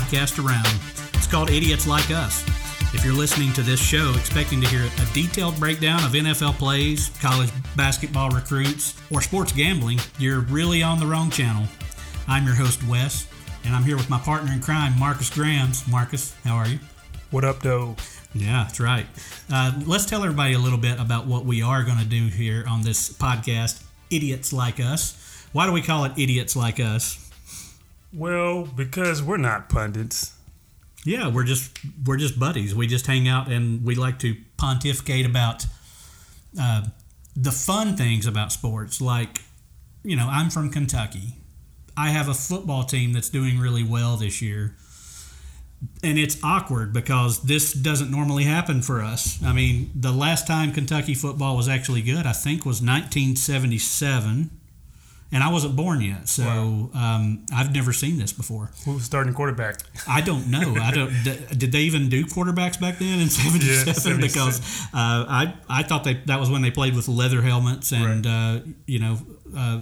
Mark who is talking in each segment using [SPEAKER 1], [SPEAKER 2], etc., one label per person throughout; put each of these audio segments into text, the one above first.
[SPEAKER 1] podcast around. It's called Idiots Like Us. If you're listening to this show expecting to hear a detailed breakdown of NFL plays, college basketball recruits, or sports gambling, you're really on the wrong channel. I'm your host, Wes, and I'm here with my partner in crime, Marcus Grams. Marcus, how are you?
[SPEAKER 2] What up, though?
[SPEAKER 1] Yeah, that's right. Uh, let's tell everybody a little bit about what we are going to do here on this podcast, Idiots Like Us. Why do we call it Idiots Like Us?
[SPEAKER 2] Well, because we're not pundits.
[SPEAKER 1] Yeah, we're just we're just buddies. We just hang out and we like to pontificate about uh, the fun things about sports. Like, you know, I'm from Kentucky. I have a football team that's doing really well this year. And it's awkward because this doesn't normally happen for us. I mean, the last time Kentucky football was actually good, I think, was 1977 and I wasn't born yet, so wow. um, I've never seen this before.
[SPEAKER 2] Who was starting quarterback?
[SPEAKER 1] I don't know. I don't. did they even do quarterbacks back then in '77? Yeah, because uh, I I thought they that was when they played with leather helmets and right. uh, you know. Uh,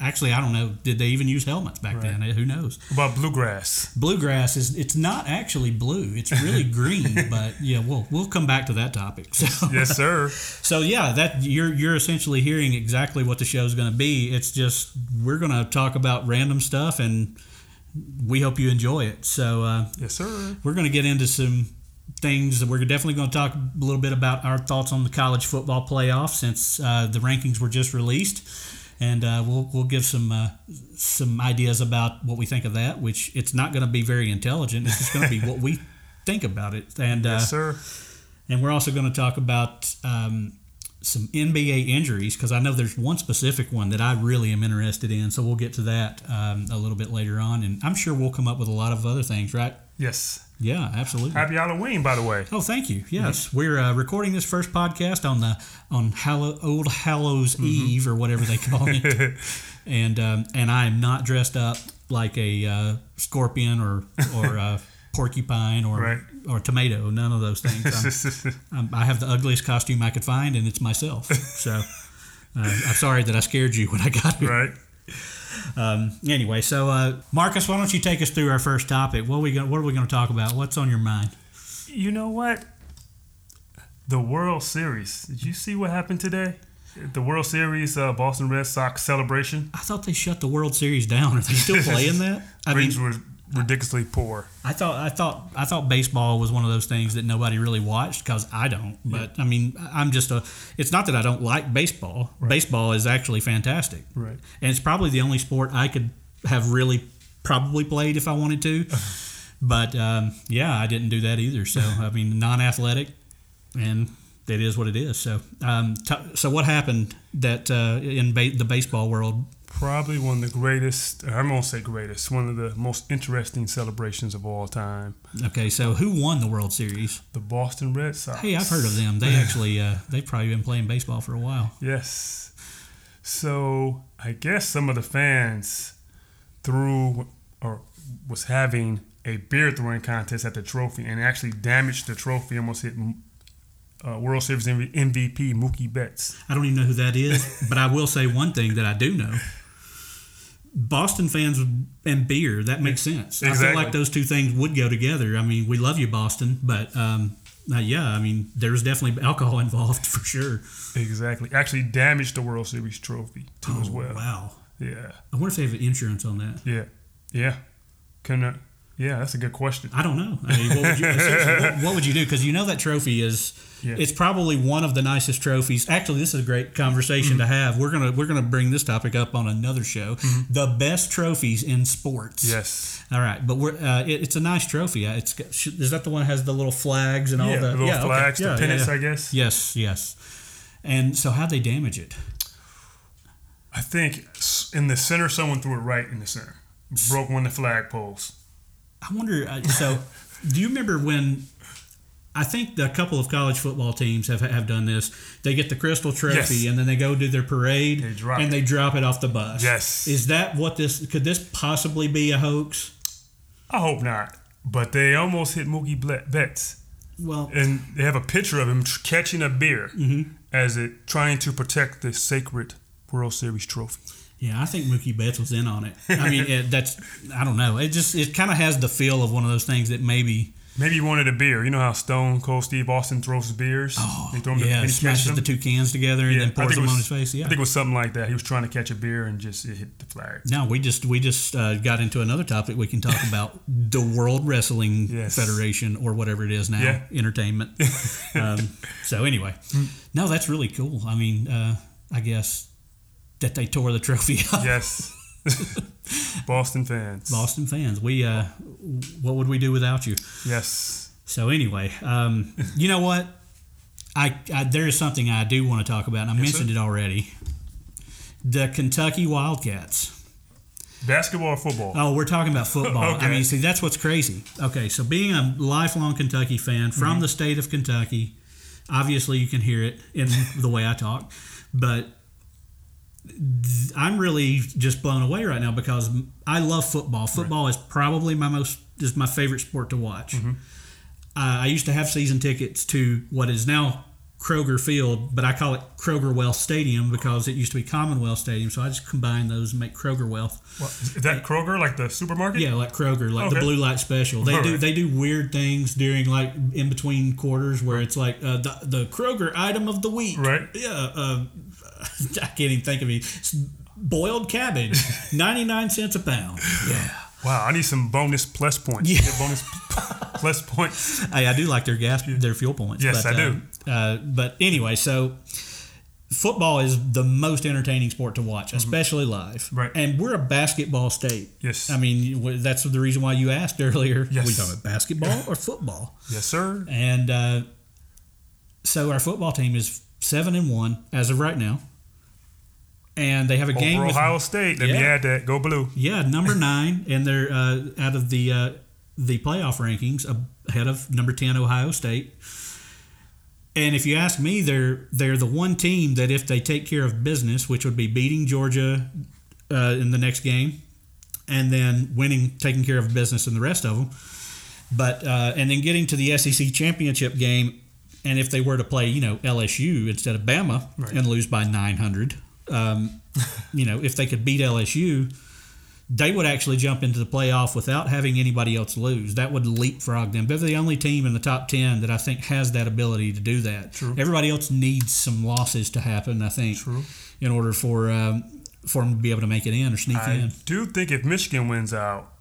[SPEAKER 1] actually, I don't know. Did they even use helmets back right. then? Who knows?
[SPEAKER 2] About bluegrass.
[SPEAKER 1] Bluegrass is it's not actually blue. It's really green. but yeah, we'll we'll come back to that topic.
[SPEAKER 2] So, yes, sir.
[SPEAKER 1] So yeah, that you're you're essentially hearing exactly what the show's going to be. It's just we're going to talk about random stuff, and we hope you enjoy it. So uh,
[SPEAKER 2] yes, sir.
[SPEAKER 1] We're going to get into some things. that We're definitely going to talk a little bit about our thoughts on the college football playoff since uh, the rankings were just released and uh, we'll we'll give some uh, some ideas about what we think of that. Which it's not going to be very intelligent. It's just going to be what we think about it. And
[SPEAKER 2] yes, uh, sir.
[SPEAKER 1] And we're also going to talk about um, some NBA injuries because I know there's one specific one that I really am interested in. So we'll get to that um, a little bit later on, and I'm sure we'll come up with a lot of other things, right?
[SPEAKER 2] Yes.
[SPEAKER 1] Yeah, absolutely.
[SPEAKER 2] Happy Halloween, by the way.
[SPEAKER 1] Oh, thank you. Yes, mm-hmm. we're uh, recording this first podcast on the on Hallow, Old Hallows mm-hmm. Eve or whatever they call it, and um, and I am not dressed up like a uh, scorpion or or a porcupine or right. or tomato. None of those things. I'm, i have the ugliest costume I could find, and it's myself. So uh, I'm sorry that I scared you when I got here.
[SPEAKER 2] Right.
[SPEAKER 1] Um, anyway, so uh, Marcus, why don't you take us through our first topic? What are we going? What are we going to talk about? What's on your mind?
[SPEAKER 2] You know what? The World Series. Did you see what happened today? The World Series, uh, Boston Red Sox celebration.
[SPEAKER 1] I thought they shut the World Series down. Are they still playing that?
[SPEAKER 2] I mean, were ridiculously poor.
[SPEAKER 1] I thought I thought I thought baseball was one of those things that nobody really watched because I don't. But yeah. I mean, I'm just a. It's not that I don't like baseball. Right. Baseball is actually fantastic.
[SPEAKER 2] Right.
[SPEAKER 1] And it's probably the only sport I could have really probably played if I wanted to. but um, yeah, I didn't do that either. So I mean, non-athletic, and it is what it is. So um, t- so what happened that uh, in ba- the baseball world
[SPEAKER 2] probably one of the greatest i'm going to say greatest, one of the most interesting celebrations of all time.
[SPEAKER 1] Okay, so who won the World Series?
[SPEAKER 2] The Boston Red Sox.
[SPEAKER 1] Hey, I've heard of them. They actually, uh, they've probably been playing baseball for a while.
[SPEAKER 2] Yes. So I guess some of the fans threw or was having a beer throwing contest at the trophy and actually damaged the trophy, almost hit uh, World Series MVP Mookie Betts.
[SPEAKER 1] I don't even know who that is, but I will say one thing that I do know. Boston fans and beer, that makes sense. Exactly. I feel like those two things would go together. I mean, we love you, Boston, but um, uh, yeah, I mean, there's definitely alcohol involved for sure.
[SPEAKER 2] Exactly. Actually damaged the World Series trophy too oh, as well.
[SPEAKER 1] Wow.
[SPEAKER 2] Yeah.
[SPEAKER 1] I wonder if they have insurance on that.
[SPEAKER 2] Yeah. Yeah. Can uh, yeah, that's a good question.
[SPEAKER 1] I don't know. I mean, what would you, what, what would you do? Because you know that trophy is yeah. it's probably one of the nicest trophies. Actually, this is a great conversation mm-hmm. to have. We're gonna we're gonna bring this topic up on another show. Mm-hmm. The best trophies in sports.
[SPEAKER 2] Yes.
[SPEAKER 1] All right, but we're uh, it, it's a nice trophy. Uh, it's is that the one that has the little flags and all
[SPEAKER 2] yeah,
[SPEAKER 1] the,
[SPEAKER 2] the little yeah, flags, okay. the pennants, I guess.
[SPEAKER 1] Yes, yes. And so, how they damage it?
[SPEAKER 2] I think in the center, someone threw it right in the center, broke one of the flag poles.
[SPEAKER 1] I wonder. Uh, so, do you remember when? I think a couple of college football teams have have done this. They get the crystal trophy yes. and then they go do their parade they and it. they drop it off the bus.
[SPEAKER 2] Yes.
[SPEAKER 1] Is that what this? Could this possibly be a hoax?
[SPEAKER 2] I hope not. But they almost hit Mookie Betts.
[SPEAKER 1] Well,
[SPEAKER 2] and they have a picture of him catching a beer mm-hmm. as it trying to protect the sacred World Series trophy.
[SPEAKER 1] Yeah, I think Mookie Betts was in on it. I mean, it, that's I don't know. It just it kind of has the feel of one of those things that maybe
[SPEAKER 2] Maybe he wanted a beer. You know how Stone Cold Steve Austin throws his beers?
[SPEAKER 1] oh
[SPEAKER 2] He throw 'em to-
[SPEAKER 1] yeah,
[SPEAKER 2] and he
[SPEAKER 1] smashes
[SPEAKER 2] them?
[SPEAKER 1] the two cans together and
[SPEAKER 2] Yeah,
[SPEAKER 1] then pours them on his face. Yeah.
[SPEAKER 2] I think it was something like that. He was trying to catch a beer and just it hit the flag.
[SPEAKER 1] No, we just we just uh, got into another topic we can talk about the World Wrestling
[SPEAKER 2] Yes.
[SPEAKER 1] Federation or whatever it is now,
[SPEAKER 2] Yeah.
[SPEAKER 1] entertainment. um, so anyway, no, that's really cool. I mean, uh, I guess that they tore the trophy up.
[SPEAKER 2] Yes. Boston fans.
[SPEAKER 1] Boston fans, we uh, what would we do without you?
[SPEAKER 2] Yes.
[SPEAKER 1] So anyway, um, you know what? I, I there is something I do want to talk about, and I
[SPEAKER 2] Yes,
[SPEAKER 1] mentioned
[SPEAKER 2] sir.
[SPEAKER 1] it already. The Kentucky Wildcats.
[SPEAKER 2] Basketball or football?
[SPEAKER 1] Oh, we're talking about football. I
[SPEAKER 2] Okay.
[SPEAKER 1] mean, see, that's what's crazy. Okay, so being a lifelong Kentucky fan from
[SPEAKER 2] Mm-hmm.
[SPEAKER 1] the state of Kentucky, obviously you can hear it in the way I talk, but I'm really just blown away right now because I love football. Football is probably my most is my favorite sport to watch.
[SPEAKER 2] Mm-hmm.
[SPEAKER 1] Uh, I used to have season tickets to what is now Kroger Field, but I call it Kroger Wealth Stadium because it used to be Commonwealth Stadium. So I just combine those and make Kroger Wealth.
[SPEAKER 2] What, is that Kroger, like the supermarket?
[SPEAKER 1] Yeah, like Kroger, like the blue light special. They do
[SPEAKER 2] Alright.
[SPEAKER 1] they do weird things during like in between quarters where it's like uh, the the Kroger item of the week.
[SPEAKER 2] Right.
[SPEAKER 1] Yeah. Uh, I can't even think of it. Boiled cabbage, ninety nine cents a pound. Yeah.
[SPEAKER 2] Wow, I need some bonus plus points.
[SPEAKER 1] Yeah.
[SPEAKER 2] Get bonus plus points.
[SPEAKER 1] Hey, I do like their gas, their fuel points.
[SPEAKER 2] Yes,
[SPEAKER 1] but,
[SPEAKER 2] I
[SPEAKER 1] uh,
[SPEAKER 2] do.
[SPEAKER 1] Uh, but anyway, so football is the most entertaining sport to watch, especially live.
[SPEAKER 2] Mm-hmm. Right.
[SPEAKER 1] And we're a basketball state.
[SPEAKER 2] Yes.
[SPEAKER 1] I mean, that's the reason why you asked earlier.
[SPEAKER 2] Yes.
[SPEAKER 1] We talking about basketball or football?
[SPEAKER 2] Yes, sir.
[SPEAKER 1] And uh, so our football team is seven and one as of right now, and they have a game
[SPEAKER 2] Over
[SPEAKER 1] with
[SPEAKER 2] Ohio State. Let me
[SPEAKER 1] Yeah.
[SPEAKER 2] add that. Go blue.
[SPEAKER 1] yeah number nine, and they're uh, out of the uh, the playoff rankings ahead of number ten Ohio State. And if you ask me, they're they're the one team that if they take care of business, which would be beating Georgia uh, in the next game, and then winning, taking care of business in the rest of them, but uh, and then getting to the SEC championship game, and if they were to play, you know, LSU instead of Bama
[SPEAKER 2] Right.
[SPEAKER 1] and lose by nine hundred, um, you know, if they could beat LSU, they would actually jump into the playoff without having anybody else lose. That would leapfrog them. They're the only team in the top 10 that I think has that ability to do that.
[SPEAKER 2] True.
[SPEAKER 1] Everybody else needs some losses to happen, I think,
[SPEAKER 2] True.
[SPEAKER 1] in order for um, for them to be able to make it in or sneak
[SPEAKER 2] I
[SPEAKER 1] in.
[SPEAKER 2] do think if Michigan wins out,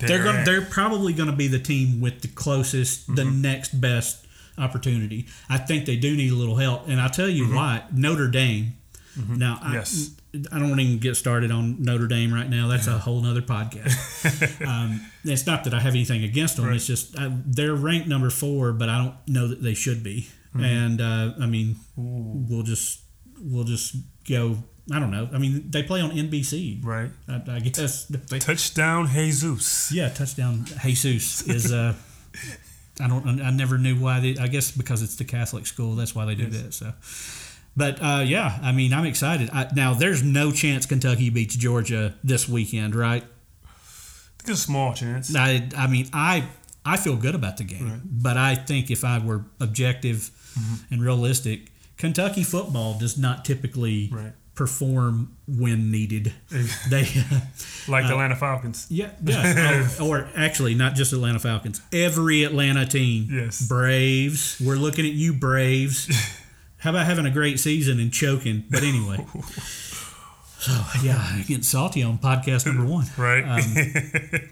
[SPEAKER 1] They're going
[SPEAKER 2] at-
[SPEAKER 1] they're probably going to be the team with the closest, the
[SPEAKER 2] Mm-hmm.
[SPEAKER 1] next best opportunity. I think they do need a little help, and I'll tell you
[SPEAKER 2] Mm-hmm.
[SPEAKER 1] why. Notre Dame. Now,
[SPEAKER 2] Yes.
[SPEAKER 1] I, I don't want to even get started on Notre Dame right now. That's a whole other podcast. um, it's not that I have anything against them.
[SPEAKER 2] Right.
[SPEAKER 1] It's just uh, they're ranked number four, but I don't know that they should be.
[SPEAKER 2] Mm-hmm.
[SPEAKER 1] And uh, I mean, we'll just we'll just go. I don't know. I mean, they play on NBC,
[SPEAKER 2] right.
[SPEAKER 1] I, I guess. They,
[SPEAKER 2] Touchdown, Jesus.
[SPEAKER 1] yeah, touchdown. Jesus is. Uh, I don't. I never knew why. They, I guess because it's the Catholic school. That's why they do that. So, but uh, yeah, I mean, I'm excited. I, now, there's no chance Kentucky beats Georgia this weekend, right?
[SPEAKER 2] It's a small chance.
[SPEAKER 1] I. I mean, I. I feel good about the game,
[SPEAKER 2] Right.
[SPEAKER 1] but I think if I were objective
[SPEAKER 2] Mm-hmm.
[SPEAKER 1] and realistic, Kentucky football does not typically
[SPEAKER 2] Right.
[SPEAKER 1] perform when needed. They.
[SPEAKER 2] Like the Atlanta Falcons.
[SPEAKER 1] Yeah, yeah. Oh, or actually, not just Atlanta Falcons. Every Atlanta team.
[SPEAKER 2] Yes.
[SPEAKER 1] Braves. We're looking at you, Braves. How about having a great season and choking? But anyway. So yeah, getting salty on podcast number one.
[SPEAKER 2] Right.
[SPEAKER 1] Um,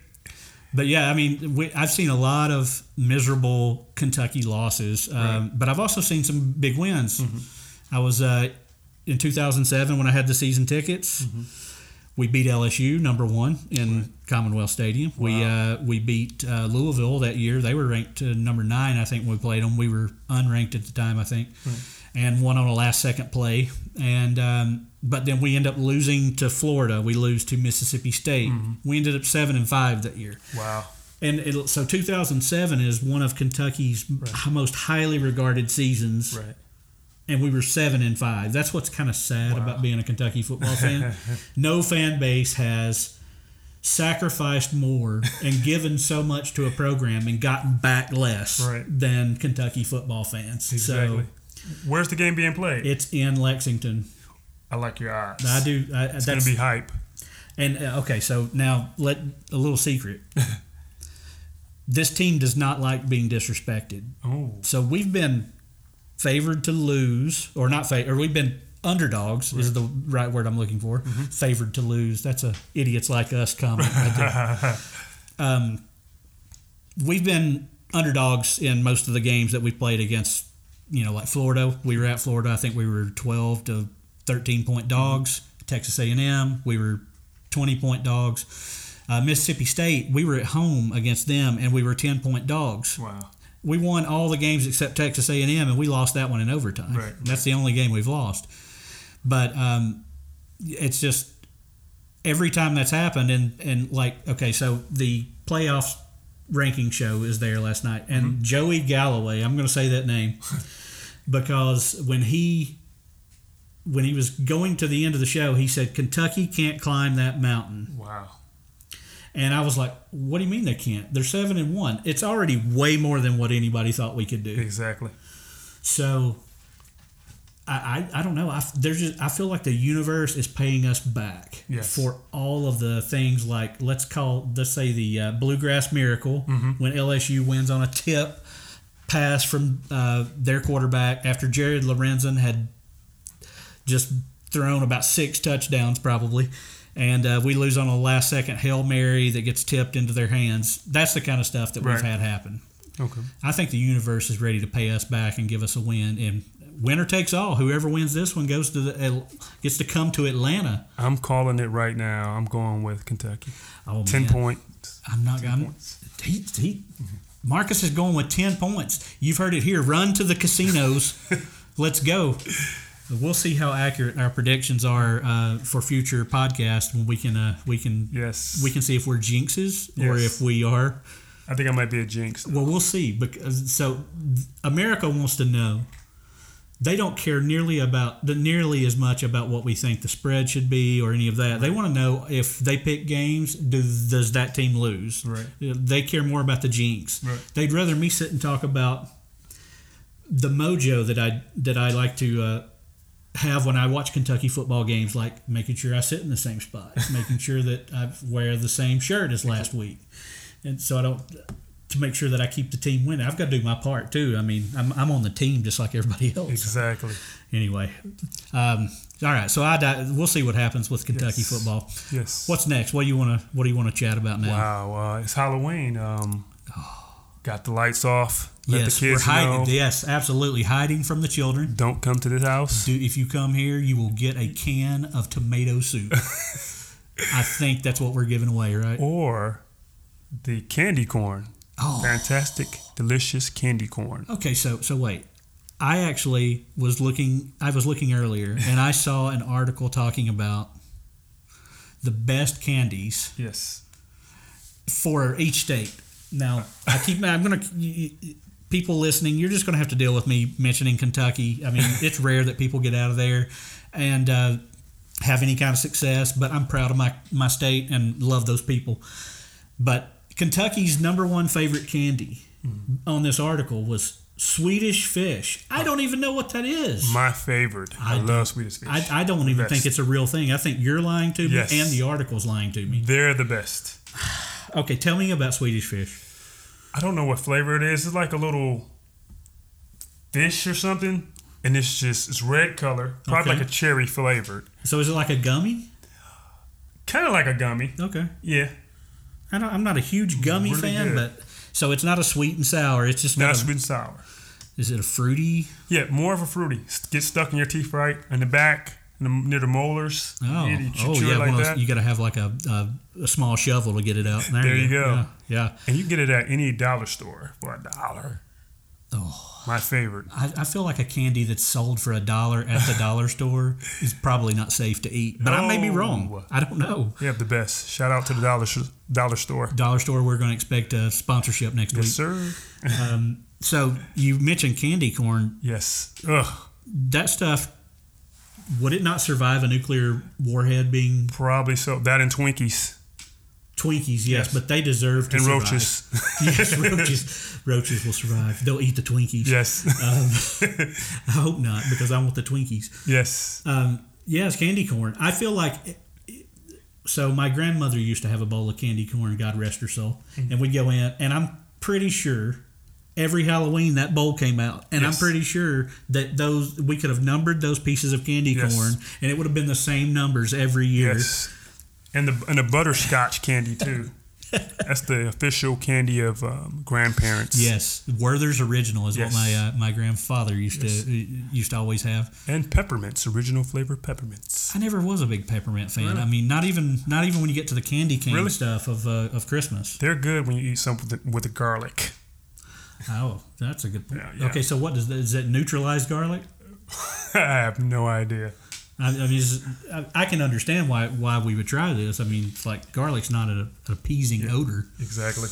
[SPEAKER 1] But yeah, I mean, we, I've seen a lot of miserable Kentucky losses, um, but I've also seen some big wins.
[SPEAKER 2] Mm-hmm.
[SPEAKER 1] I was uh, in 2007 when I had the season tickets.
[SPEAKER 2] Mm-hmm.
[SPEAKER 1] We beat LSU number one in Commonwealth Stadium. We uh, we beat uh, Louisville that year. They were ranked uh, number nine, I think, when we played them. We were unranked at the time, I think, and won on a last second play. And um, but then we end up losing to Florida. We lose to Mississippi State.
[SPEAKER 2] Mm-hmm.
[SPEAKER 1] We ended up seven and five that year.
[SPEAKER 2] wow.
[SPEAKER 1] And it, so 2007 is one of Kentucky's most highly regarded seasons,
[SPEAKER 2] Right.
[SPEAKER 1] and we were seven and five. That's what's kind of sad about being a Kentucky football fan. no fan base has sacrificed more and given so much to a program and gotten back less
[SPEAKER 2] Right.
[SPEAKER 1] than Kentucky football fans.
[SPEAKER 2] Exactly. Where's the game being played?
[SPEAKER 1] it's in Lexington.
[SPEAKER 2] I like your odds.
[SPEAKER 1] I do. I,
[SPEAKER 2] It's
[SPEAKER 1] that's
[SPEAKER 2] gonna be hype.
[SPEAKER 1] And uh, okay, so now let a little secret. this team does not like being disrespected.
[SPEAKER 2] Oh,
[SPEAKER 1] So we've been favored to lose, or not favored, or we've been underdogs is the right word I'm looking for. Favored to lose. That's a idiots like us comment right um, we've been underdogs in most of the games that we played against. You know, like Florida. We were at Florida. I think we were 12 to 13 point dogs. Texas A&M. We were 20 point dogs. Uh, Mississippi State. We were at home against them, and we were 10 point dogs
[SPEAKER 2] wow.
[SPEAKER 1] we won all the games except Texas A&M, and we lost that one in overtime.
[SPEAKER 2] Right,
[SPEAKER 1] That's the only game we've lost. But um, it's just every time that's happened, and and like okay, so the playoffs ranking show is there last night, and
[SPEAKER 2] Mm-hmm.
[SPEAKER 1] Joey Galloway, I'm going to say that name because when he when he was going to the end of the show, he said Kentucky can't climb that mountain.
[SPEAKER 2] Wow.
[SPEAKER 1] And I was like, "What do you mean they can't? They're seven and one. It's already way more than what anybody thought we could do."
[SPEAKER 2] Exactly.
[SPEAKER 1] So, I I, I don't know. I there's just I feel like the universe is paying us back
[SPEAKER 2] Yes.
[SPEAKER 1] for all of the things like let's call let's say the uh, bluegrass miracle when LSU wins on a tip pass from uh, their quarterback after Jared Lorenzen had just thrown about six touchdowns probably. And uh, we lose on a last second Hail Mary that gets tipped into their hands. That's the kind of stuff that we've had happen.
[SPEAKER 2] Okay.
[SPEAKER 1] I think the universe is ready to pay us back and give us a win. And winner takes all. Whoever wins this one goes to the gets to come to Atlanta.
[SPEAKER 2] I'm calling it right now. I'm going with Kentucky.
[SPEAKER 1] Oh,
[SPEAKER 2] Ten
[SPEAKER 1] man.
[SPEAKER 2] points.
[SPEAKER 1] I'm not. I'm,
[SPEAKER 2] points.
[SPEAKER 1] he, he, Marcus is going with ten points. You've heard it here. Run to the casinos. Let's go. We'll see how accurate our predictions are uh, for future podcasts when we can uh, we can
[SPEAKER 2] Yes.
[SPEAKER 1] we can see if we're jinxes or if we are
[SPEAKER 2] I think I might be a jinx.
[SPEAKER 1] Well, we'll see. Because so America wants to know. They don't care nearly about the nearly as much about what we think the spread should be or any of that. They want to know if they pick games, do, does that team lose?
[SPEAKER 2] Right.
[SPEAKER 1] They care more about the jinx.
[SPEAKER 2] Right.
[SPEAKER 1] They'd rather me sit and talk about the mojo that I that I like to uh, have when I watch Kentucky football games, like making sure I sit in the same spot, making sure that I wear the same shirt as last week, and so I don't to make sure that I keep the team winning. I've got to do my part too. I mean, I'm, I'm on the team just like everybody else.
[SPEAKER 2] Exactly.
[SPEAKER 1] Anyway, um, all right. So I di- we'll see what happens with Kentucky
[SPEAKER 2] Yes.
[SPEAKER 1] football.
[SPEAKER 2] Yes.
[SPEAKER 1] What's next? What do you want to What do you want to chat about now?
[SPEAKER 2] Wow. Uh, it's Halloween. Um, got the lights off. Let
[SPEAKER 1] yes,
[SPEAKER 2] the kids
[SPEAKER 1] we're hiding.
[SPEAKER 2] know.
[SPEAKER 1] Yes, absolutely hiding from the children.
[SPEAKER 2] Don't come to this house.
[SPEAKER 1] Do, if you come here, you will get a can of tomato soup. I think that's what we're giving away, right?
[SPEAKER 2] Or the candy corn.
[SPEAKER 1] Oh,
[SPEAKER 2] Fantastic, delicious candy corn.
[SPEAKER 1] okay. So so wait. I actually was looking. I was looking earlier, and I saw an article talking about the best candies
[SPEAKER 2] Yes.
[SPEAKER 1] for each state. Now, I keep. I'm gonna. People listening, you're just gonna have to deal with me mentioning Kentucky. I mean, it's rare that people get out of there and uh, have any kind of success. But I'm proud of my my state and love those people. But Kentucky's number one favorite candy mm-hmm. on this article was Swedish fish. I don't even know what that is.
[SPEAKER 2] My favorite. I,
[SPEAKER 1] I
[SPEAKER 2] love Swedish fish.
[SPEAKER 1] I, I don't even
[SPEAKER 2] Best.
[SPEAKER 1] think it's a real thing. I think you're lying to me,
[SPEAKER 2] Yes.
[SPEAKER 1] and the article's lying to me.
[SPEAKER 2] They're the best.
[SPEAKER 1] Okay, tell me about Swedish fish.
[SPEAKER 2] I don't know what flavor it is. It's like a little fish or something, and it's just it's red color, probably
[SPEAKER 1] Okay.
[SPEAKER 2] like a cherry flavored,
[SPEAKER 1] So is it like a gummy?
[SPEAKER 2] kind of like a gummy.
[SPEAKER 1] Okay.
[SPEAKER 2] Yeah,
[SPEAKER 1] I don't, I'm not a huge gummy
[SPEAKER 2] Really
[SPEAKER 1] fan,
[SPEAKER 2] good.
[SPEAKER 1] but so it's not a sweet and sour. It's just
[SPEAKER 2] not
[SPEAKER 1] a-
[SPEAKER 2] sweet and sour.
[SPEAKER 1] Is it a fruity?
[SPEAKER 2] Yeah, more of a fruity. Get stuck in your teeth right in the back, in the, near the molars.
[SPEAKER 1] Oh,
[SPEAKER 2] you, you
[SPEAKER 1] oh yeah.
[SPEAKER 2] like
[SPEAKER 1] those- you got to have like a, a a small shovel to get it out. There,
[SPEAKER 2] There you go.
[SPEAKER 1] Yeah. yeah.
[SPEAKER 2] and you can get it at any dollar store for a dollar.
[SPEAKER 1] Oh,
[SPEAKER 2] My favorite.
[SPEAKER 1] I, I feel like a candy that's sold for a dollar at the dollar store is probably not safe to eat. But I may be wrong. I don't know.
[SPEAKER 2] You have the best. Shout out to the dollar sh- dollar store.
[SPEAKER 1] Dollar store. We're going to expect a sponsorship next
[SPEAKER 2] Yes,
[SPEAKER 1] week.
[SPEAKER 2] sir.
[SPEAKER 1] Um, so you mentioned candy corn.
[SPEAKER 2] Yes. Ugh.
[SPEAKER 1] That stuff. Would it not survive a nuclear warhead being
[SPEAKER 2] Probably so. That and Twinkies
[SPEAKER 1] Twinkies, yes,
[SPEAKER 2] Yes.
[SPEAKER 1] but they deserve to
[SPEAKER 2] and
[SPEAKER 1] survive.
[SPEAKER 2] roaches.
[SPEAKER 1] yes, roaches. Roaches will survive. They'll eat the Twinkies.
[SPEAKER 2] yes.
[SPEAKER 1] Um, I hope not, because I want the Twinkies.
[SPEAKER 2] yes.
[SPEAKER 1] Um, it's candy corn. I feel like so. My grandmother used to have a bowl of candy corn. God rest her soul.
[SPEAKER 2] Mm-hmm.
[SPEAKER 1] And we'd go in, and I'm pretty sure every Halloween that bowl came out, and
[SPEAKER 2] Yes.
[SPEAKER 1] I'm pretty sure that those we could have numbered those pieces of candy
[SPEAKER 2] Yes.
[SPEAKER 1] corn, and it would have been the same numbers every year.
[SPEAKER 2] Yes. And the and the butterscotch candy too. That's the official candy of um, grandparents.
[SPEAKER 1] Yes, Werther's original is
[SPEAKER 2] Yes.
[SPEAKER 1] what my uh, my grandfather used
[SPEAKER 2] Yes.
[SPEAKER 1] to used to always have.
[SPEAKER 2] And peppermints, original flavor peppermints.
[SPEAKER 1] I never was a big peppermint fan.
[SPEAKER 2] Really?
[SPEAKER 1] I mean, not even not even when you get to the candy cane
[SPEAKER 2] Really?
[SPEAKER 1] stuff of uh, of Christmas.
[SPEAKER 2] They're good when you eat something with the, with the garlic.
[SPEAKER 1] Oh, that's a good point.
[SPEAKER 2] Yeah, yeah.
[SPEAKER 1] Okay, so what does that, is that neutralized garlic?
[SPEAKER 2] I have no idea.
[SPEAKER 1] I, I mean, I, I can understand why why we would try this. I mean, it's like garlic's not an, an appeasing odor,
[SPEAKER 2] Exactly.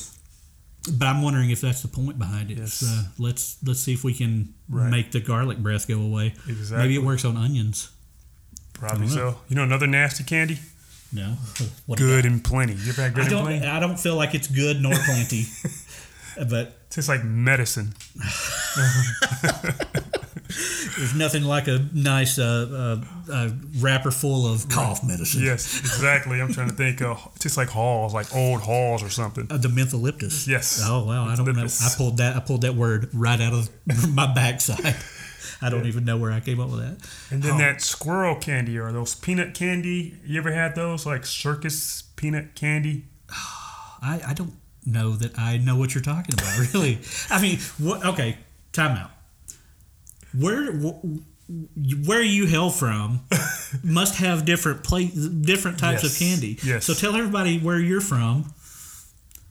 [SPEAKER 1] but I'm wondering if that's the point behind it.
[SPEAKER 2] Yes.
[SPEAKER 1] Uh, let's let's see if we can
[SPEAKER 2] Right.
[SPEAKER 1] make the garlic breath go away.
[SPEAKER 2] Exactly.
[SPEAKER 1] Maybe it works on onions.
[SPEAKER 2] Probably so. You know another nasty candy?
[SPEAKER 1] No, what
[SPEAKER 2] Good and plenty. You ever had good
[SPEAKER 1] I
[SPEAKER 2] and
[SPEAKER 1] don't.
[SPEAKER 2] plenty?
[SPEAKER 1] I don't feel like it's good nor plenty. but
[SPEAKER 2] Tastes like medicine.
[SPEAKER 1] there's nothing like a nice uh, uh, uh, wrapper full of cough medicine.
[SPEAKER 2] Yes, exactly. I'm trying to think of tastes like halls, like old halls or something.
[SPEAKER 1] Uh, the Mentho-Lyptus.
[SPEAKER 2] Yes.
[SPEAKER 1] Oh wow, I don't know. I pulled that. I pulled that word right out of my backside. I don't even know where I came up with that.
[SPEAKER 2] And then
[SPEAKER 1] Oh.
[SPEAKER 2] that squirrel candy or those peanut candy. You ever had those like circus peanut candy?
[SPEAKER 1] I, I don't know that I know what you're talking about. Really, I mean, what? Okay, time out. Where wh- where you hail from must have different pla- different types
[SPEAKER 2] Yes,
[SPEAKER 1] of candy.
[SPEAKER 2] yes.
[SPEAKER 1] So tell everybody where you're from.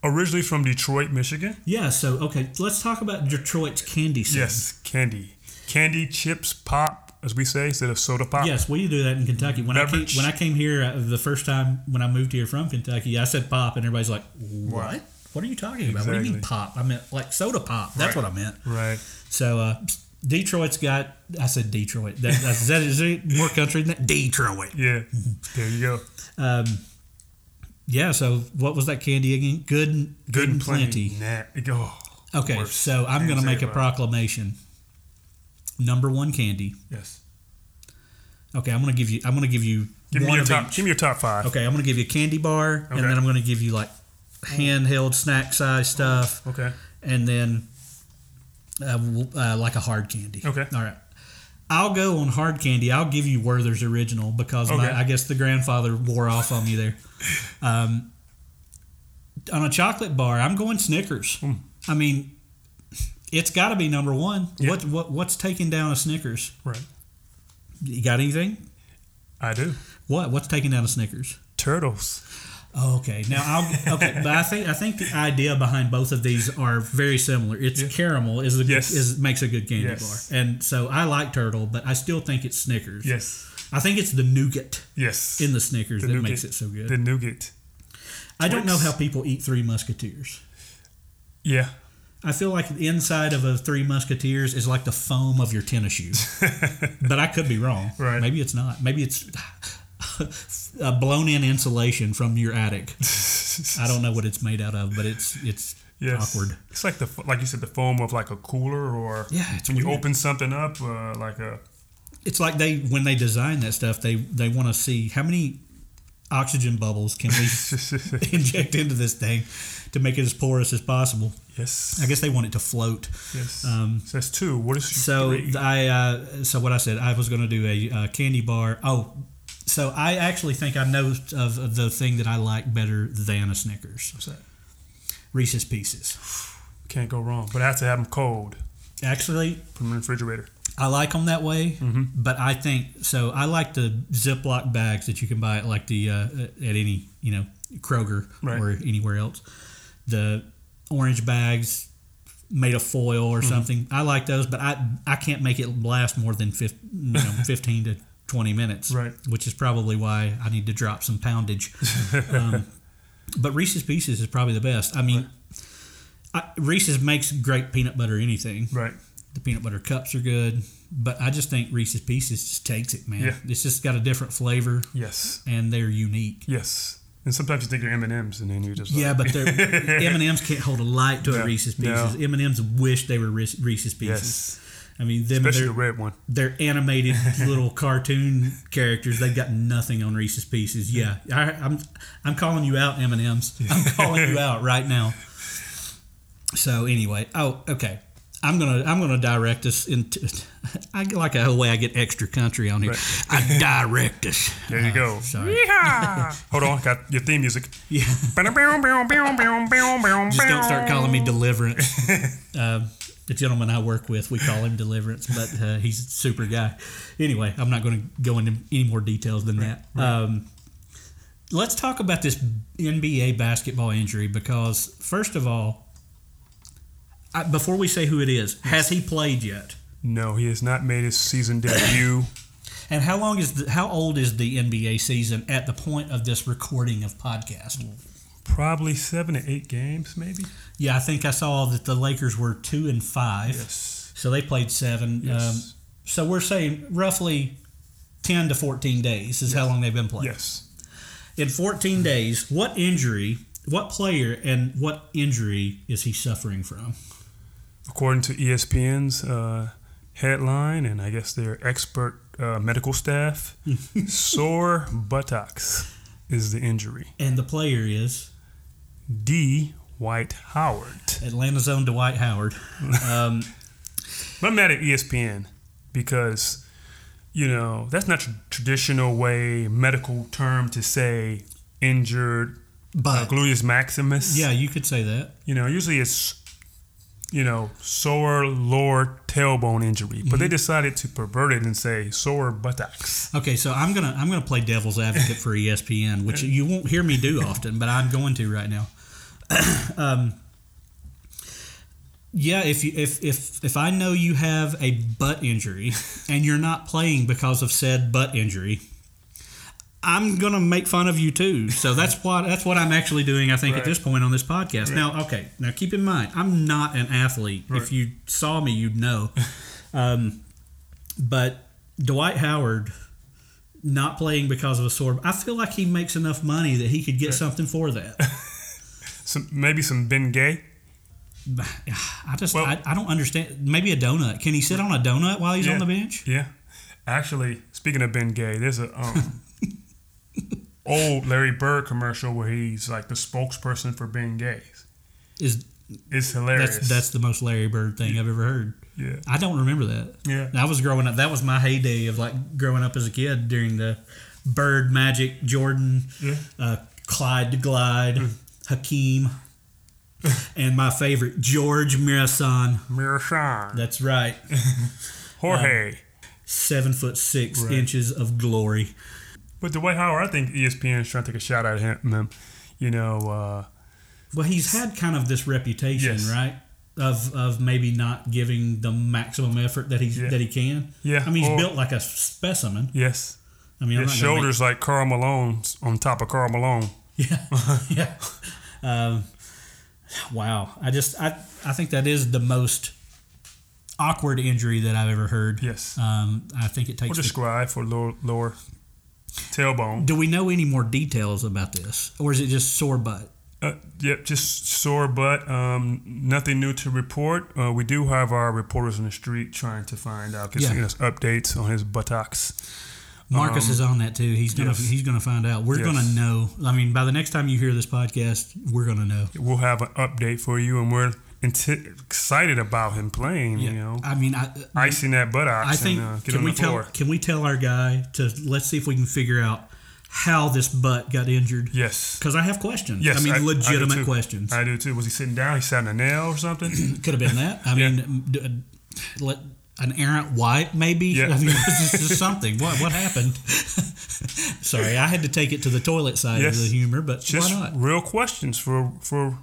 [SPEAKER 2] Originally from Detroit, Michigan.
[SPEAKER 1] Yeah. So okay, let's talk about Detroit's candy scene.
[SPEAKER 2] Yes, candy, candy chips, pop, as we say, instead of soda pop.
[SPEAKER 1] Yes, we do that in Kentucky. When I came, when I came here uh, the first time when I moved here from Kentucky, I said pop, and everybody's like, "What? What are you talking about? What do you mean pop? I meant like soda pop. That's
[SPEAKER 2] Right.
[SPEAKER 1] what I meant."
[SPEAKER 2] Right.
[SPEAKER 1] So uh, Detroit's got. I said Detroit. That, that's, is that is it more country than that? Detroit.
[SPEAKER 2] Yeah. There you go.
[SPEAKER 1] Um, yeah. So what was that candy again? Good, and- good, and plenty.
[SPEAKER 2] Nah, oh,
[SPEAKER 1] Okay.
[SPEAKER 2] worst.
[SPEAKER 1] So I'm going to make a proclamation. Number one candy.
[SPEAKER 2] Yes.
[SPEAKER 1] Okay, I'm going to give you. I'm going to give you
[SPEAKER 2] Give me your top.
[SPEAKER 1] each.
[SPEAKER 2] Give me your top five.
[SPEAKER 1] Okay, I'm going to give you a candy bar, and then I'm going to give you like handheld snack size stuff,
[SPEAKER 2] Okay.
[SPEAKER 1] and then uh, like a hard candy.
[SPEAKER 2] Okay.
[SPEAKER 1] All right. I'll go on hard candy. I'll give you Werther's original because my, I guess the grandfather wore off on me there. Um, on a chocolate bar, I'm going Snickers. I mean, it's got to be number one.
[SPEAKER 2] Yeah.
[SPEAKER 1] What what what's taking down a Snickers?
[SPEAKER 2] Right.
[SPEAKER 1] You got anything?
[SPEAKER 2] I do.
[SPEAKER 1] What what's taking down a Snickers?
[SPEAKER 2] Turtles.
[SPEAKER 1] Oh, okay. Now I'll okay, but I think I think the idea behind both of these are very similar. It's caramel is a good,
[SPEAKER 2] Yes.
[SPEAKER 1] is makes a good candy
[SPEAKER 2] Yes.
[SPEAKER 1] bar, and so I like turtle, but I still think it's Snickers.
[SPEAKER 2] Yes.
[SPEAKER 1] I think it's the nougat
[SPEAKER 2] Yes.
[SPEAKER 1] in the Snickers
[SPEAKER 2] The
[SPEAKER 1] that
[SPEAKER 2] nougat.
[SPEAKER 1] makes it so good.
[SPEAKER 2] The nougat.
[SPEAKER 1] I don't know how people eat Three Musketeers.
[SPEAKER 2] Yeah.
[SPEAKER 1] I feel like the inside of a Three Musketeers is like the foam of your tennis shoe, but I could be wrong.
[SPEAKER 2] Right.
[SPEAKER 1] Maybe it's not. Maybe it's a blown-in insulation from your attic. I don't know what it's made out of, but it's it's
[SPEAKER 2] Yes.
[SPEAKER 1] awkward.
[SPEAKER 2] It's like the like you said the foam of like a cooler or
[SPEAKER 1] Yeah,
[SPEAKER 2] when you open something up uh, like a
[SPEAKER 1] It's like they when they design that stuff, they they want to see how many oxygen bubbles can we inject into this thing to make it as porous as possible.
[SPEAKER 2] yes
[SPEAKER 1] I guess they want it to float.
[SPEAKER 2] yes.
[SPEAKER 1] Um,
[SPEAKER 2] so that's two. What is
[SPEAKER 1] So
[SPEAKER 2] three?
[SPEAKER 1] I uh, so what I said I was going to do a uh, candy bar. Oh, so I actually think I know of the thing that I like better than a Snickers.
[SPEAKER 2] What's that?
[SPEAKER 1] Reese's Pieces.
[SPEAKER 2] Can't go wrong, but I have to have them cold.
[SPEAKER 1] Actually,
[SPEAKER 2] Put them in the refrigerator.
[SPEAKER 1] I like them that way,
[SPEAKER 2] Mm-hmm.
[SPEAKER 1] but I think so. I like the Ziploc bags that you can buy at like the uh, at any you know Kroger
[SPEAKER 2] Right.
[SPEAKER 1] or anywhere else. The orange bags made of foil or
[SPEAKER 2] Mm-hmm.
[SPEAKER 1] something. I like those, but I I can't make it last more than 15, you know, fifteen to twenty minutes.
[SPEAKER 2] Right.
[SPEAKER 1] Which is probably why I need to drop some poundage. um, but Reese's Pieces is probably the best. I mean. I, Reese's makes great peanut butter anything.
[SPEAKER 2] Right.
[SPEAKER 1] The peanut butter cups are good, but I just think Reese's Pieces just takes it, man.
[SPEAKER 2] Yeah.
[SPEAKER 1] It's just got a different flavor,
[SPEAKER 2] Yes.
[SPEAKER 1] and they're unique.
[SPEAKER 2] Yes. And sometimes you think they're M and M's, and then you just like,
[SPEAKER 1] Yeah, but they're M and M's can't hold a light to a
[SPEAKER 2] No,
[SPEAKER 1] Reese's
[SPEAKER 2] no.
[SPEAKER 1] Pieces. M and M's wish they were Reese's Pieces.
[SPEAKER 2] yes.
[SPEAKER 1] I mean, them
[SPEAKER 2] Especially
[SPEAKER 1] they're,
[SPEAKER 2] the red one.
[SPEAKER 1] they're animated little cartoon characters. They've got nothing on Reese's Pieces. Yeah, I, I'm I'm calling you out, M and M's. I'm calling you out right now. So anyway, oh okay. I'm gonna I'm gonna direct us into. I like a way I get extra country on here.
[SPEAKER 2] Right.
[SPEAKER 1] I direct us.
[SPEAKER 2] There you go.
[SPEAKER 1] Sorry.
[SPEAKER 2] Hold on, got your theme music.
[SPEAKER 1] Yeah.
[SPEAKER 2] Just
[SPEAKER 1] Just don't start calling me Deliverance. uh, the gentleman I work with, we call him Deliverance, but uh, he's a super guy. Anyway, I'm not going to go into any more details than that. Um, let's talk about this NBA basketball injury because, first of all, I, before we say who it is, has he played yet?
[SPEAKER 2] No, he has not made his season debut.
[SPEAKER 1] And how long is the, how old is the NBA season at the point of this recording of podcast?
[SPEAKER 2] Probably seven to eight games, maybe.
[SPEAKER 1] Yeah, I think I saw that the Lakers were two and five.
[SPEAKER 2] Yes.
[SPEAKER 1] So they played seven.
[SPEAKER 2] Yes.
[SPEAKER 1] Um, so we're saying roughly 10 to 14 days is how long they've been playing.
[SPEAKER 2] yes.
[SPEAKER 1] In 14 days, what injury, what player, and what injury is he suffering from?
[SPEAKER 2] According to ESPN's uh, headline, and I guess their expert uh, medical staff, sore buttocks is the injury.
[SPEAKER 1] And the player is
[SPEAKER 2] D. White Howard.
[SPEAKER 1] Atlanta's own Dwight Howard. Um,
[SPEAKER 2] I'm mad at ESPN because, you know, that's not a traditional way, medical term to say injured uh,
[SPEAKER 1] but
[SPEAKER 2] gluteus maximus.
[SPEAKER 1] yeah, you could say that.
[SPEAKER 2] You know, usually it's, you know, sore lower tailbone injury, but they
[SPEAKER 1] Mm-hmm.
[SPEAKER 2] decided to pervert it and say sore buttocks.
[SPEAKER 1] Okay, so I'm gonna I'm gonna play devil's advocate for ESPN, which you won't hear me do often, but I'm going to right now. um, yeah, if you if if if I know you have a butt injury and you're not playing because of said butt injury, I'm gonna make fun of you too. So that's what that's what I'm actually doing. I think at this point on this podcast. Now, okay, now keep in mind, I'm not an athlete.
[SPEAKER 2] Right.
[SPEAKER 1] If you saw me, you'd know. um, but Dwight Howard not playing because of a sore. I feel like he makes enough money that he could get something for that.
[SPEAKER 2] Some maybe some Ben Gay.
[SPEAKER 1] I just
[SPEAKER 2] Well-
[SPEAKER 1] I, I don't understand. Maybe a donut. Can he sit on a donut while he's
[SPEAKER 2] Yeah.
[SPEAKER 1] on the bench?
[SPEAKER 2] Yeah. Actually, speaking of Ben Gay, there's a um, old Larry Bird commercial where he's like the spokesperson for Ben Gays.
[SPEAKER 1] Is
[SPEAKER 2] It's hilarious.
[SPEAKER 1] that's that's the most Larry Bird thing I've ever heard.
[SPEAKER 2] yeah.
[SPEAKER 1] I don't remember that.
[SPEAKER 2] Yeah.
[SPEAKER 1] I was growing up. That was my heyday of like growing up as a kid during the Bird, Magic, Jordan,
[SPEAKER 2] Yeah.
[SPEAKER 1] uh, Clyde to Glide, Hakeem, and my favorite George Muresan.
[SPEAKER 2] Mirashan.
[SPEAKER 1] That's right,
[SPEAKER 2] Jorge.
[SPEAKER 1] seven foot six
[SPEAKER 2] Right.
[SPEAKER 1] inches of glory.
[SPEAKER 2] but Dwight Howard, I think ESPN is trying to take a shot at him. You know, uh,
[SPEAKER 1] Well, he's had kind of this reputation,
[SPEAKER 2] Yes.
[SPEAKER 1] right? Of, of maybe not giving the maximum effort that he's
[SPEAKER 2] Yeah.
[SPEAKER 1] that he can.
[SPEAKER 2] Yeah,
[SPEAKER 1] I mean he's
[SPEAKER 2] or-
[SPEAKER 1] built like a specimen.
[SPEAKER 2] yes.
[SPEAKER 1] I mean,
[SPEAKER 2] His
[SPEAKER 1] gonna make-
[SPEAKER 2] shoulders like Karl Malone's on top of Karl Malone.
[SPEAKER 1] Yeah, yeah. Um, wow, I just I I think that is the most awkward injury that I've ever heard.
[SPEAKER 2] Yes.
[SPEAKER 1] Um, I think it
[SPEAKER 2] Or
[SPEAKER 1] takes. the-
[SPEAKER 2] describe for lower, lower tailbone.
[SPEAKER 1] do we know any more details about this, or is it just sore butt?
[SPEAKER 2] Uh, yep, just sore butt. Um, nothing new to report. Uh, we do have our reporters on the street trying to find out,
[SPEAKER 1] Yeah.
[SPEAKER 2] us updates on his buttocks.
[SPEAKER 1] Marcus
[SPEAKER 2] Um,
[SPEAKER 1] is on that too. He's gonna
[SPEAKER 2] yes.
[SPEAKER 1] he's gonna find out. We're
[SPEAKER 2] Yes.
[SPEAKER 1] gonna know. I mean, by the next time you hear this podcast, we're gonna know.
[SPEAKER 2] We'll have an update for you, and we're excited about him playing. You know,
[SPEAKER 1] I mean, I
[SPEAKER 2] icing that buttocks
[SPEAKER 1] I think
[SPEAKER 2] and uh,
[SPEAKER 1] can we tell can we tell our guy to let's see if we can figure out how this butt got injured
[SPEAKER 2] Yes.
[SPEAKER 1] because I have questions.
[SPEAKER 2] Yes,
[SPEAKER 1] I mean
[SPEAKER 2] I- I
[SPEAKER 1] legitimate
[SPEAKER 2] too.
[SPEAKER 1] questions.
[SPEAKER 2] I do too. Was he sitting down? He sat on a nail or something?
[SPEAKER 1] Could have been that. I
[SPEAKER 2] Yeah.
[SPEAKER 1] mean, d- uh, let an errant wipe maybe.
[SPEAKER 2] Yeah.
[SPEAKER 1] I mean, this is just something. What what happened? Sorry, I had to take it to the toilet side
[SPEAKER 2] Yes.
[SPEAKER 1] of the humor, but
[SPEAKER 2] Just
[SPEAKER 1] why not?
[SPEAKER 2] real questions for for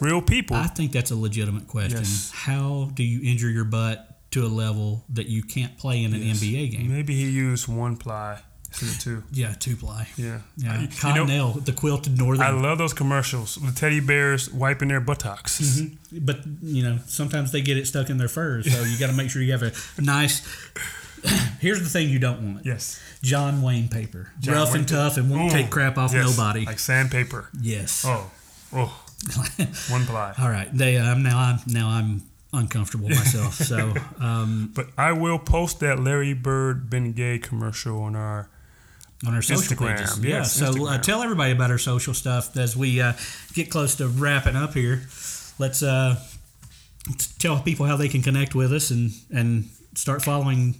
[SPEAKER 2] real people.
[SPEAKER 1] I think that's a legitimate question.
[SPEAKER 2] Yes.
[SPEAKER 1] How do you injure your butt to a level that you can't play in an
[SPEAKER 2] Yes.
[SPEAKER 1] NBA game?
[SPEAKER 2] Maybe he used one ply instead of two.
[SPEAKER 1] Yeah, two ply.
[SPEAKER 2] Yeah.
[SPEAKER 1] Yeah,
[SPEAKER 2] I, you know,
[SPEAKER 1] Cottonelle, the quilted northern.
[SPEAKER 2] I love those commercials. The teddy bears wiping their buttocks.
[SPEAKER 1] Mm-hmm. But you know, sometimes they get it stuck in their furs, so you got to make sure you have a nice. Here's the thing you don't want:
[SPEAKER 2] Yes.
[SPEAKER 1] John Wayne paper,
[SPEAKER 2] John
[SPEAKER 1] rough
[SPEAKER 2] Wayne
[SPEAKER 1] and tough, and won't
[SPEAKER 2] Ooh,
[SPEAKER 1] take crap off
[SPEAKER 2] yes,
[SPEAKER 1] nobody.
[SPEAKER 2] Like sandpaper.
[SPEAKER 1] yes.
[SPEAKER 2] Oh, oh, one ply.
[SPEAKER 1] All right. They. Um, now I'm. Now I'm uncomfortable myself. so um,
[SPEAKER 2] But I will post that Larry Bird Ben Gay commercial on our
[SPEAKER 1] on our social
[SPEAKER 2] Instagram,
[SPEAKER 1] pages.
[SPEAKER 2] yes,
[SPEAKER 1] yeah. So uh, tell everybody about our social stuff as we uh, get close to wrapping up here. Let's uh, tell people how they can connect with us and and start following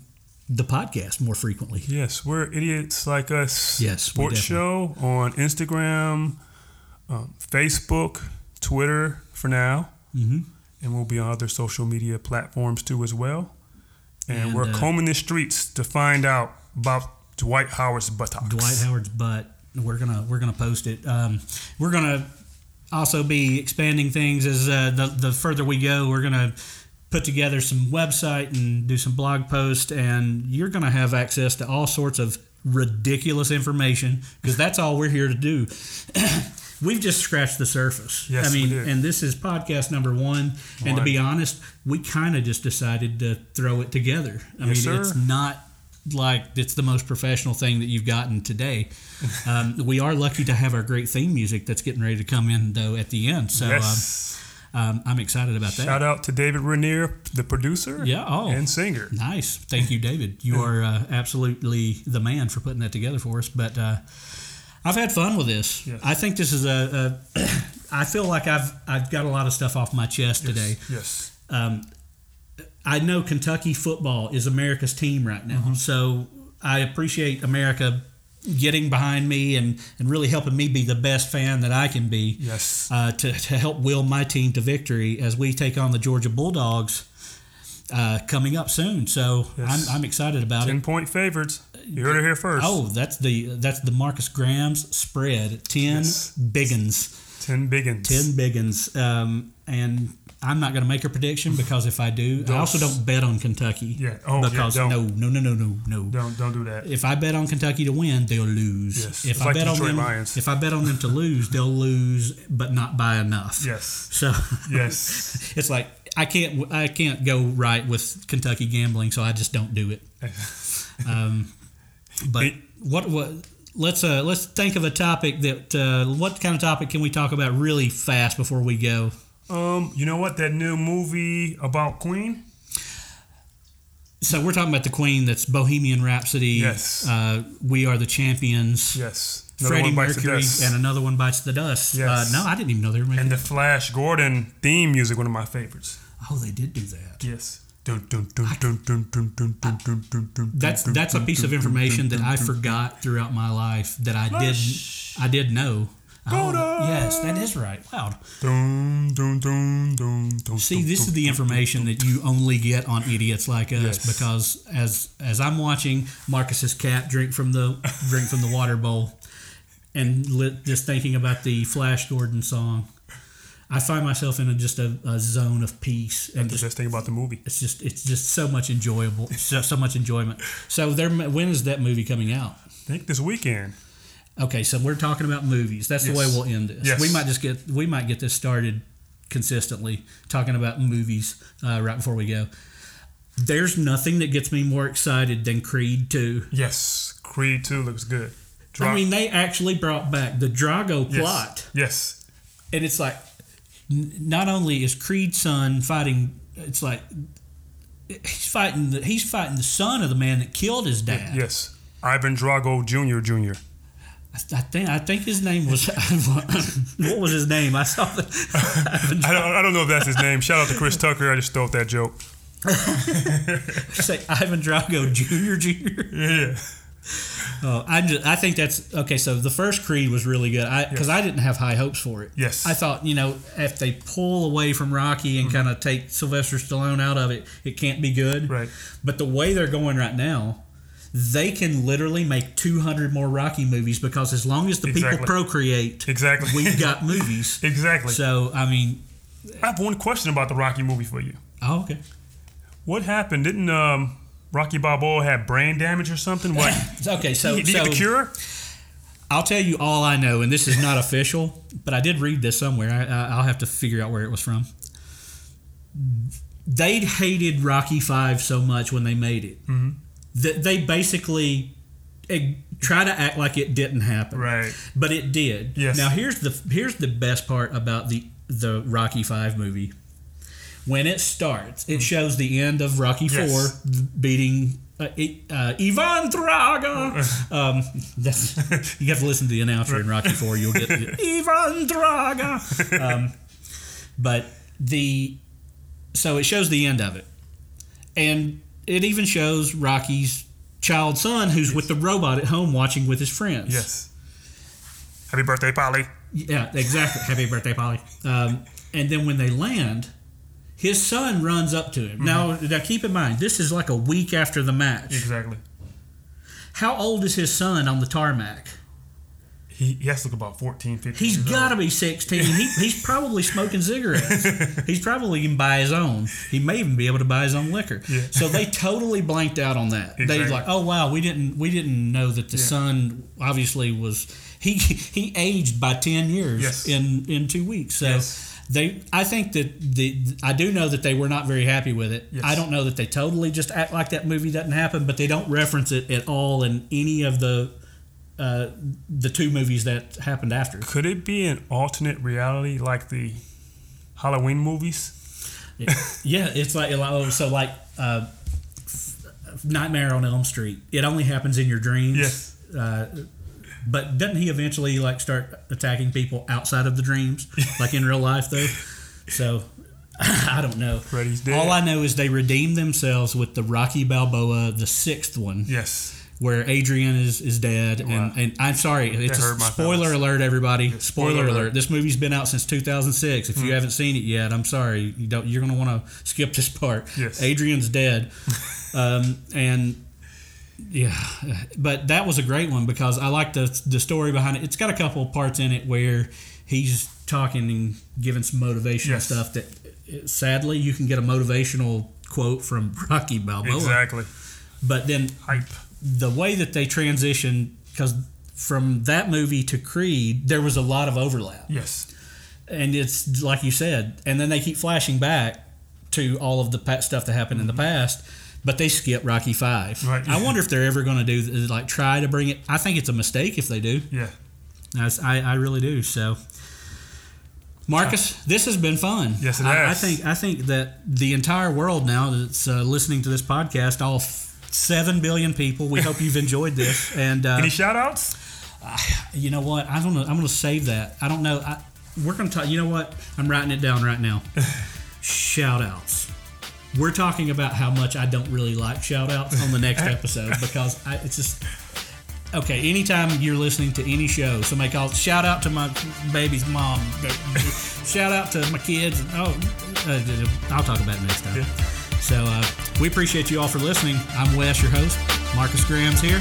[SPEAKER 1] the podcast more frequently.
[SPEAKER 2] Yes, we're idiots like us.
[SPEAKER 1] Yes,
[SPEAKER 2] sports show on Instagram, um, Facebook, Twitter for now,
[SPEAKER 1] Mm-hmm.
[SPEAKER 2] and we'll be on other social media platforms too as well. And,
[SPEAKER 1] And,
[SPEAKER 2] we're
[SPEAKER 1] uh,
[SPEAKER 2] combing the streets to find out about Dwight Howard's buttocks.
[SPEAKER 1] Dwight Howard's butt. We're gonna we're gonna post it. Um, we're gonna also be expanding things as uh, the the further we go. We're gonna put together some website and do some blog posts, and you're gonna have access to all sorts of ridiculous information because that's all we're here to do. We've just scratched the surface.
[SPEAKER 2] Yes,
[SPEAKER 1] I
[SPEAKER 2] we
[SPEAKER 1] mean, and this is podcast number one. And to be honest, we kind of just decided to throw it together. I
[SPEAKER 2] Yes,
[SPEAKER 1] mean, it's not like it's the most professional thing that you've gotten today. Um, we are lucky to have our great theme music that's getting ready to come in though at the end. So
[SPEAKER 2] yes.
[SPEAKER 1] um, um, I'm excited about that.
[SPEAKER 2] Shout out to David Rainier, the producer
[SPEAKER 1] Yeah, oh.
[SPEAKER 2] and singer.
[SPEAKER 1] Nice, thank you, David. You are uh, absolutely the man for putting that together for us. But uh, I've had fun with this.
[SPEAKER 2] Yes.
[SPEAKER 1] I think this is a. a I feel like I've I've got a lot of stuff off my chest today.
[SPEAKER 2] Yes.
[SPEAKER 1] um, I know Kentucky football is America's team right now,
[SPEAKER 2] Mm-hmm.
[SPEAKER 1] so I appreciate America getting behind me and, and really helping me be the best fan that I can be
[SPEAKER 2] Yes.
[SPEAKER 1] uh, to, to help will my team to victory as we take on the Georgia Bulldogs uh, coming up soon. So
[SPEAKER 2] Yes.
[SPEAKER 1] I'm, I'm excited about it.
[SPEAKER 2] Ten point favorites. You heard it here first.
[SPEAKER 1] Oh, that's the that's the Marcus Graham's spread. Ten
[SPEAKER 2] Yes.
[SPEAKER 1] biggins.
[SPEAKER 2] Ten biggins.
[SPEAKER 1] Ten biggins. Um, and I'm not going to make a prediction because if I do, I also
[SPEAKER 2] Don't.
[SPEAKER 1] don't bet on Kentucky.
[SPEAKER 2] Yeah. Oh, yeah,
[SPEAKER 1] because
[SPEAKER 2] don't.
[SPEAKER 1] no, no, no, no, no, no.
[SPEAKER 2] Don't don't do that.
[SPEAKER 1] If I bet on Kentucky to win, they'll lose.
[SPEAKER 2] Yes.
[SPEAKER 1] If
[SPEAKER 2] It's
[SPEAKER 1] I
[SPEAKER 2] like
[SPEAKER 1] bet on them,
[SPEAKER 2] Lions.
[SPEAKER 1] if I bet on them to lose, they'll lose, but not by enough.
[SPEAKER 2] Yes.
[SPEAKER 1] So
[SPEAKER 2] Yes.
[SPEAKER 1] it's like I can't I can't go right with Kentucky gambling, so I just don't do it. Um, but
[SPEAKER 2] It-
[SPEAKER 1] what what let's uh let's think of a topic that uh, what kind of topic can we talk about really fast before we go?
[SPEAKER 2] Um, you know what? That new movie about Queen.
[SPEAKER 1] So we're talking about the Queen. That's Bohemian Rhapsody.
[SPEAKER 2] Yes.
[SPEAKER 1] Uh, we are the champions.
[SPEAKER 2] Yes. Another
[SPEAKER 1] Freddie Mercury and another one bites the dust.
[SPEAKER 2] Uh, yes.
[SPEAKER 1] Uh, no, I didn't even know they were making.
[SPEAKER 2] And the Flash Gordon theme music, one of my favorites.
[SPEAKER 1] Oh, they did do that.
[SPEAKER 2] Yes.
[SPEAKER 1] That's that's a piece of information that I forgot throughout my life that I didn't I did know. Oh, yes, that is right. Wow.
[SPEAKER 2] Dun, dun, dun, dun, dun,
[SPEAKER 1] See, this is the information that you only get on idiots like us
[SPEAKER 2] Yes.
[SPEAKER 1] because as as I'm watching Marcus's cat drink from the drink from the water bowl and li- just thinking about the Flash Gordon song, I find myself in a, just a, a zone of peace and
[SPEAKER 2] That's
[SPEAKER 1] just
[SPEAKER 2] the best thing about the movie.
[SPEAKER 1] it's just it's just so much enjoyable, so, so much enjoyment. So there, when is that movie coming out?
[SPEAKER 2] I think this weekend.
[SPEAKER 1] Okay, so we're talking about movies. That's the way we'll end this.
[SPEAKER 2] Yes.
[SPEAKER 1] We might just get we might get this started consistently talking about movies uh, right before we go. There's nothing that gets me more excited than Creed 2.
[SPEAKER 2] Yes. Creed 2 looks good. Drop-
[SPEAKER 1] I mean, they actually brought back the Drago
[SPEAKER 2] yes.
[SPEAKER 1] plot,
[SPEAKER 2] Yes.
[SPEAKER 1] and it's like n- not only is Creed's son fighting, it's like he's fighting the, he's fighting the son of the man that killed his dad.
[SPEAKER 2] Yes. Ivan Drago Jr. Jr.
[SPEAKER 1] I, I think I think his name was what was his name? I saw the
[SPEAKER 2] I don't, I don't know if that's his name. Shout out to Chris Tucker. I just stole that joke.
[SPEAKER 1] say Ivan Drago Jr. Jr.
[SPEAKER 2] Yeah.
[SPEAKER 1] Oh, I just, I think that's okay. So the first Creed was really good. I because I didn't have high hopes for it.
[SPEAKER 2] Yes.
[SPEAKER 1] I thought you know if they pull away from Rocky and mm-hmm. kind of take Sylvester Stallone out of it, it can't be good.
[SPEAKER 2] Right.
[SPEAKER 1] But the way they're going right now, they can literally make 200 more Rocky movies because as long as the
[SPEAKER 2] Exactly.
[SPEAKER 1] people procreate,
[SPEAKER 2] Exactly.
[SPEAKER 1] we've got movies.
[SPEAKER 2] exactly.
[SPEAKER 1] So I mean,
[SPEAKER 2] I have one question about the Rocky movie for you.
[SPEAKER 1] oh, okay.
[SPEAKER 2] What happened? Didn't um, Rocky Balboa have brain damage or something? What?
[SPEAKER 1] Okay, so
[SPEAKER 2] Did he
[SPEAKER 1] so
[SPEAKER 2] get the cure?
[SPEAKER 1] I'll tell you all I know, and this is not official, but I did read this somewhere. I, I- I'll have to figure out where it was from. They hated Rocky Five so much when they made it
[SPEAKER 2] Mm-hmm.
[SPEAKER 1] That they basically eh, try to act like it didn't happen,
[SPEAKER 2] Right.
[SPEAKER 1] but it did.
[SPEAKER 2] Yes.
[SPEAKER 1] Now here's the here's the best part about the the Rocky Five movie. when it starts, it shows the end of Rocky
[SPEAKER 2] Mm. Yes.
[SPEAKER 1] Four beating uh, uh, Ivan Drago. Um, that's, you have to listen to the announcer in Rocky Four. You'll get Ivan Draga. Um, but the so it shows the end of it, and it even shows Rocky's child son who's with the robot at home watching with his friends.
[SPEAKER 2] Yes. Happy birthday, Paulie.
[SPEAKER 1] Yeah, exactly. Happy birthday, Paulie. Um, and then when they land, his son runs up to him. Now, now, keep in mind, this is like a week after the match.
[SPEAKER 2] Exactly.
[SPEAKER 1] How old is his son on the tarmac?
[SPEAKER 2] He, he has to look about 14, 15
[SPEAKER 1] He's got to be 16. He, he's probably smoking cigarettes. He's probably even buy his own. He may even be able to buy his own liquor.
[SPEAKER 2] Yeah.
[SPEAKER 1] So they totally blanked out on that. They
[SPEAKER 2] Exactly.
[SPEAKER 1] like, oh wow, we didn't we didn't know that the
[SPEAKER 2] Yeah.
[SPEAKER 1] son obviously was he he aged by 10 years
[SPEAKER 2] Yes.
[SPEAKER 1] in in 2 weeks. So
[SPEAKER 2] Yes.
[SPEAKER 1] they I think that the I do know that they were not very happy with it.
[SPEAKER 2] Yes.
[SPEAKER 1] I don't know that they totally just act like that movie doesn't happen, but they don't reference it at all in any of the uh, the two movies that happened after.
[SPEAKER 2] Could it be an alternate reality like the Halloween movies?
[SPEAKER 1] Yeah, it's like oh, so like uh, Nightmare on Elm Street. It only happens in your dreams.
[SPEAKER 2] Yes.
[SPEAKER 1] Uh, but doesn't he eventually like start attacking people outside of the dreams, like in real life though? So I don't know.
[SPEAKER 2] Freddy's dead.
[SPEAKER 1] All I know is they redeemed themselves with the Rocky Balboa, the sixth one,
[SPEAKER 2] Yes.
[SPEAKER 1] Where Adrian is, is dead. And, and I'm sorry, it's a spoiler
[SPEAKER 2] feelings.
[SPEAKER 1] alert, everybody.
[SPEAKER 2] spoiler
[SPEAKER 1] spoiler,
[SPEAKER 2] alert.
[SPEAKER 1] Alert. This movie's been out since 2006. If you haven't seen it yet, I'm sorry. You don't. You're going to want to skip this part.
[SPEAKER 2] Yes.
[SPEAKER 1] Adrian's dead, um, and yeah, but that was a great one because I like the the story behind it. It's got a couple of parts in it where he's talking and giving some motivation
[SPEAKER 2] Yes.
[SPEAKER 1] stuff. That sadly you can get a motivational quote from Rocky Balboa,
[SPEAKER 2] Exactly.
[SPEAKER 1] but then
[SPEAKER 2] Hype.
[SPEAKER 1] The way that they transition because from that movie to Creed, there was a lot of overlap,
[SPEAKER 2] Yes.
[SPEAKER 1] and it's like you said, and then they keep flashing back to all of the stuff that happened in the past, but they skip Rocky Five.
[SPEAKER 2] Mm-hmm. Right.
[SPEAKER 1] I wonder if they're ever going to do like try to bring it. I think it's a mistake if they do.
[SPEAKER 2] Yeah.
[SPEAKER 1] I, I really do. So, Marcus, this has been fun.
[SPEAKER 2] Yes, it
[SPEAKER 1] I, I think I think that the entire world now that's uh, listening to this podcast, all f- seven billion people, we hope you've enjoyed this. And uh,
[SPEAKER 2] Any shout outs?
[SPEAKER 1] you know what? I don't know. I'm going to save that. I don't know. I, we're going to talk. You know what? I'm writing it down right now. shout outs. We're talking about how much I don't really like shout outs on the next episode because I, it's just. Okay, anytime you're listening to any show, somebody calls, shout out to my baby's mom, shout out to my kids. Oh, uh, I'll talk about it next time.
[SPEAKER 2] Yeah.
[SPEAKER 1] So uh, we appreciate you all for listening. I'm Wes, your host. Marcus Graham's here.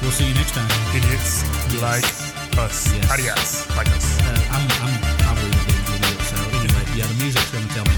[SPEAKER 1] We'll see you next time.
[SPEAKER 2] Idiots yes. like us.
[SPEAKER 1] Yes.
[SPEAKER 2] Adios. Like us.
[SPEAKER 1] Uh, I'm, I'm probably a big idiot, so anyway, yeah, the music's going to tell me.